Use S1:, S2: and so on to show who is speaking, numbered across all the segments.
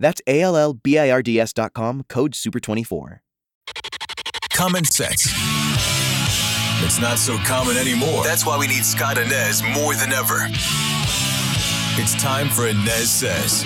S1: That's A L L B I R D S.com, code SUPER24.
S2: Common sense. It's not so common anymore. That's why we need Scott Anez more than ever. It's time for Anez Says.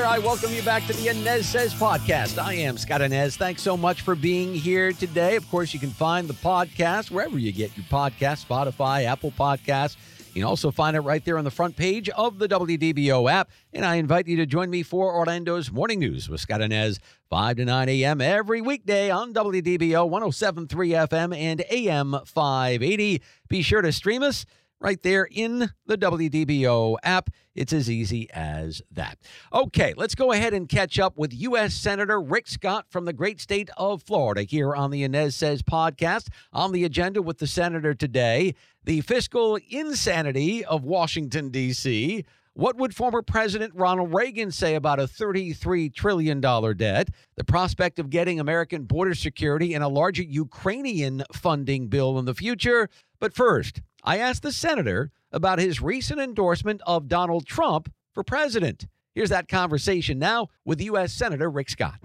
S3: Hey there, I welcome you back to the Anez Says podcast. I am Scott Anez. Thanks so much for being here today. Of course, you can find the podcast wherever you get your podcast Spotify, Apple Podcasts. You can also find it right there on the front page of the WDBO app. And I invite you to join me for Orlando's Morning News with Scott Anez, 5 to 9 a.m. every weekday on WDBO 1073 FM and AM 580. Be sure to stream us right there in the WDBO app. It's as easy as that. Okay, let's go ahead and catch up with U.S. Senator Rick Scott from the great state of Florida here on the Anez Says podcast. On the agenda with the senator today, the fiscal insanity of Washington, D.C. What would former President Ronald Reagan say about a $33 trillion debt? The prospect of getting American border security and a larger Ukrainian funding bill in the future. But first, I asked the senator about his recent endorsement of Donald Trump for president. Here's that conversation now with U.S. Senator Rick Scott.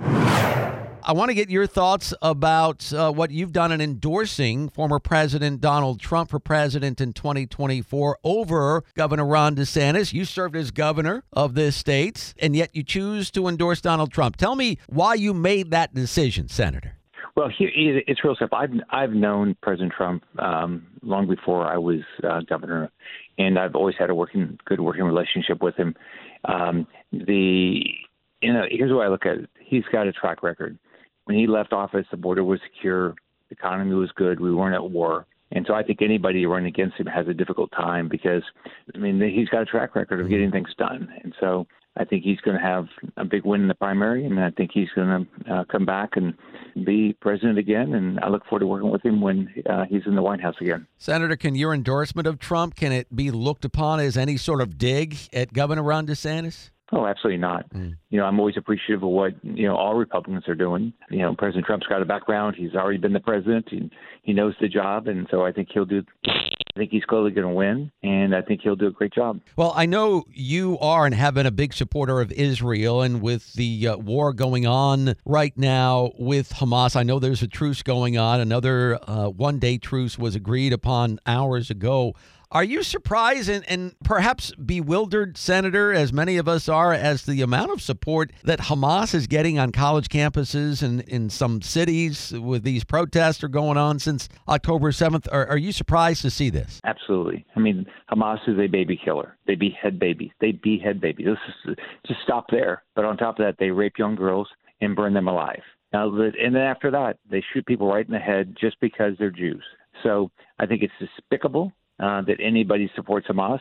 S3: I want to get your thoughts about uh, what you've done in endorsing former President Donald Trump for president in 2024 over Governor Ron DeSantis. You served as governor of this state, and yet you choose to endorse Donald Trump. Tell me why you made that decision, Senator.
S4: Well, he, it's real simple. I've I've known President Trump um, long before I was uh, governor, and I've always had a working good working relationship with him. Um, the you know here's what I look at: he's got a track record. When he left office, the border was secure, the economy was good, we weren't at war. And so I think anybody running against him has a difficult time because, I mean, he's got a track record of getting things done. And so I think he's going to have a big win in the primary, and I think he's going to uh, come back and be president again. And I look forward to working with him when uh, he's in the White House again.
S3: Senator, can your endorsement of Trump can it be looked upon as any sort of dig at Governor Ron DeSantis?
S4: Oh, absolutely not. Mm. You know, I'm always appreciative of what you know all Republicans are doing. You know, President Trump's got a background; he's already been the president, and he knows the job, and so I think he'll do. I think he's clearly going to win, and I think he'll do a great job.
S3: Well, I know you are and have been a big supporter of Israel, and with the uh, war going on right now with Hamas, I know there's a truce going on. Another uh, one-day truce was agreed upon hours ago. Are you surprised and, and perhaps bewildered, Senator, as many of us are, as the amount of support that Hamas is getting on college campuses and in some cities with these protests are going on since October 7th? Are, are you surprised to see this?
S4: Absolutely. I mean, Hamas is a baby killer. They behead babies. They behead babies. This is just stop there. But on top of that, they rape young girls and burn them alive. Now, and then after that, they shoot people right in the head just because they're Jews. So I think it's despicable uh, that anybody supports Hamas.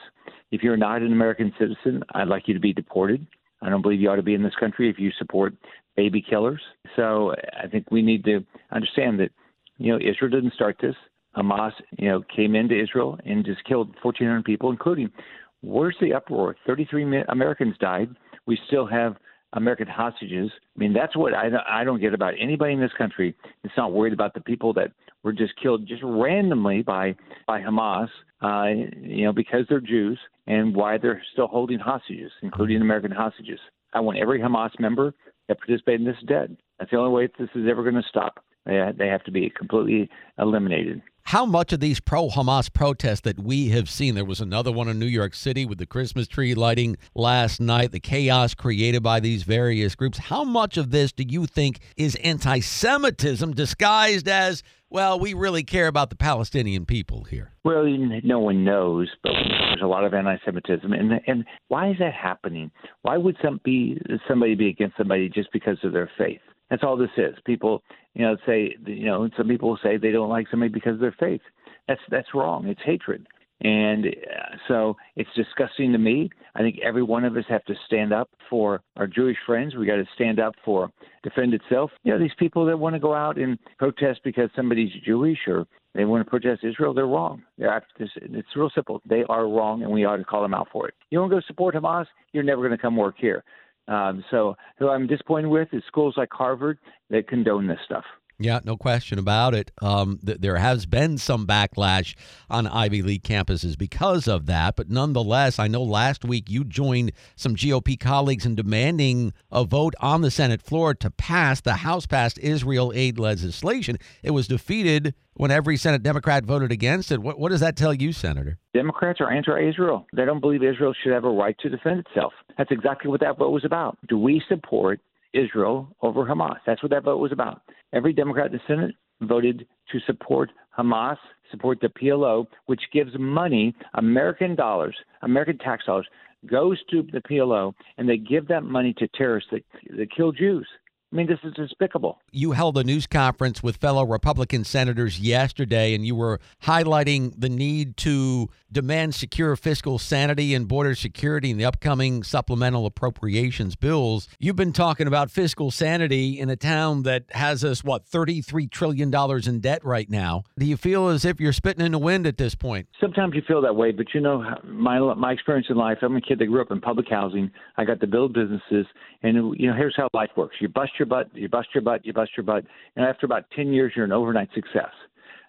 S4: If you're not an American citizen, I'd like you to be deported. I don't believe you ought to be in this country if you support baby killers. So I think we need to understand that, you know, Israel didn't start this. Hamas, you know, came into Israel and just killed 1,400 people, including where's the uproar? 33 Americans died. We still have American hostages. I mean, that's what I, I don't get about anybody in this country that's not worried about the people that were just killed just randomly by by Hamas, uh, you know, because they're Jews and why they're still holding hostages, including American hostages. I want every Hamas member that participated in this dead. That's the only way this is ever going to stop. They, they have to be completely eliminated
S3: how much of these pro Hamas protests that we have seen, there was another one in New York City with the Christmas tree lighting last night, the chaos created by these various groups, how much of this do you think is anti Semitism disguised as, well, we really care about the Palestinian people here?
S4: Well, no one knows, but there's a lot of anti-Semitism, and and why is that happening? Why would some be somebody be against somebody just because of their faith? That's all this is. People, you know, say, you know, some people say they don't like somebody because of their faith. That's that's wrong. It's hatred. And uh, so it's disgusting to me. I think every one of us have to stand up for our Jewish friends. We got to stand up for defend itself. You know, these people that want to go out and protest because somebody's Jewish or they want to protest Israel, they're wrong. They're, it's real simple. They are wrong, and we ought to call them out for it. You want to go support Hamas? You're never going to come work here. Um, so, who I'm disappointed with is schools like Harvard that condone this stuff.
S3: Yeah, no question about it. Um, th- there has been some backlash on Ivy League campuses because of that, but nonetheless, I know last week you joined some GOP colleagues in demanding a vote on the Senate floor to pass the House passed Israel aid legislation. It was defeated when every Senate Democrat voted against it. What, what does that tell you, Senator?
S4: Democrats are anti-Israel. They don't believe Israel should have a right to defend itself. That's exactly what that vote was about. Do we support Israel over Hamas. That's what that vote was about. Every Democrat in the Senate voted to support Hamas, support the PLO, which gives money, American dollars, American tax dollars, goes to the PLO, and they give that money to terrorists that, that kill Jews. I mean, this is despicable.
S3: You held a news conference with fellow Republican senators yesterday, and you were highlighting the need to demand secure fiscal sanity and border security in the upcoming supplemental appropriations bills. You've been talking about fiscal sanity in a town that has us, what, $33 trillion in debt right now. Do you feel as if you're spitting in the wind at this point?
S4: Sometimes you feel that way, but you know, my, my experience in life, I'm a kid that grew up in public housing. I got to build businesses, and, you know, here's how life works you bust your your butt, you bust your butt, you bust your butt, and after about 10 years, you're an overnight success.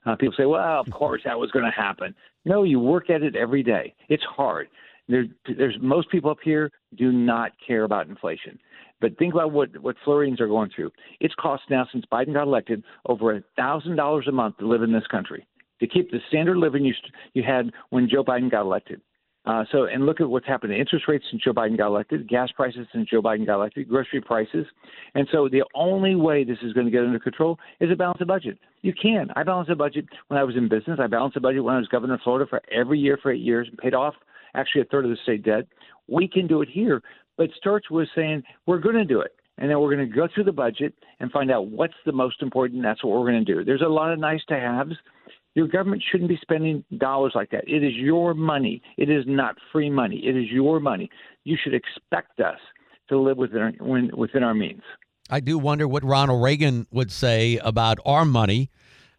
S4: Uh, people say, well, of course that was going to happen. No, you work at it every day. It's hard. There, there's most people up here do not care about inflation. But think about what what Floridians are going through. It's cost now since Biden got elected over a thousand dollars a month to live in this country to keep the standard living you you had when Joe Biden got elected. Uh, so, and look at what's happened to interest rates since Joe Biden got elected, gas prices since Joe Biden got elected, grocery prices. And so the only way this is going to get under control is a balanced budget. You can. I balanced a budget when I was in business. I balanced a budget when I was governor of Florida for every year for eight years and paid off actually a third of the state debt. We can do it here. But Sturch was saying, we're going to do it. And then we're going to go through the budget and find out what's the most important. That's what we're going to do. There's a lot of nice to haves your government shouldn't be spending dollars like that. It is your money. It is not free money. It is your money. You should expect us to live within our, within our means.
S3: I do wonder what Ronald Reagan would say about our money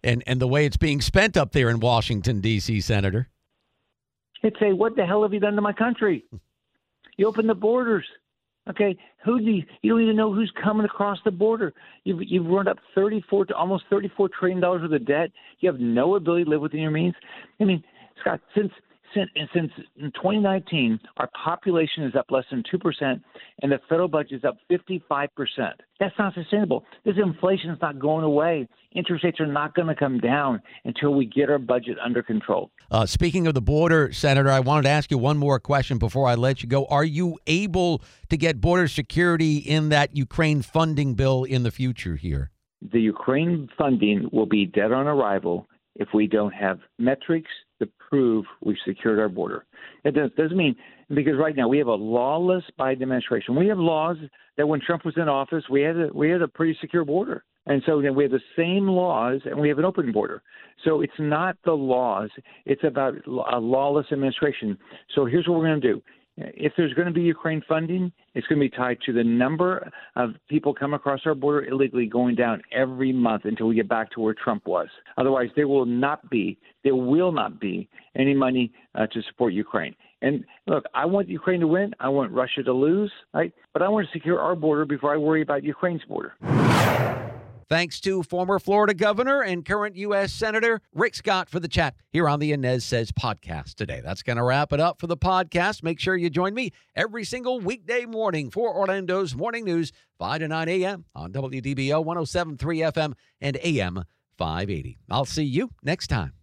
S3: and, and the way it's being spent up there in Washington, D.C., Senator.
S4: He'd say, What the hell have you done to my country? You opened the borders. Okay, who do you, you don't even know who's coming across the border? You've you've run up thirty four to almost thirty four trillion dollars worth of debt. You have no ability to live within your means. I mean, Scott, since since since in 2019, our population is up less than two percent, and the federal budget is up 55 percent. That's not sustainable. This inflation is not going away. Interest rates are not going to come down until we get our budget under control.
S3: Uh, speaking of the border, Senator, I wanted to ask you one more question before I let you go. Are you able to get border security in that Ukraine funding bill in the future here?
S4: The Ukraine funding will be dead on arrival if we don't have metrics to prove we've secured our border. It doesn't mean because right now we have a lawless Biden administration. We have laws that when Trump was in office, we had a, we had a pretty secure border, and so then we have the same laws and we have an open border. So it's not the laws; it's about a lawless administration. So here's what we're going to do: if there's going to be Ukraine funding, it's going to be tied to the number of people come across our border illegally going down every month until we get back to where Trump was. Otherwise, there will not be, there will not be any money uh, to support Ukraine. And look, I want Ukraine to win. I want Russia to lose, right? But I want to secure our border before I worry about Ukraine's border.
S3: Thanks to former Florida governor and current U.S. Senator Rick Scott for the chat here on the Anez Says podcast today. That's going to wrap it up for the podcast. Make sure you join me every single weekday morning for Orlando's Morning News, 5 to 9 a.m. on WDBO 1073 FM and AM 580. I'll see you next time.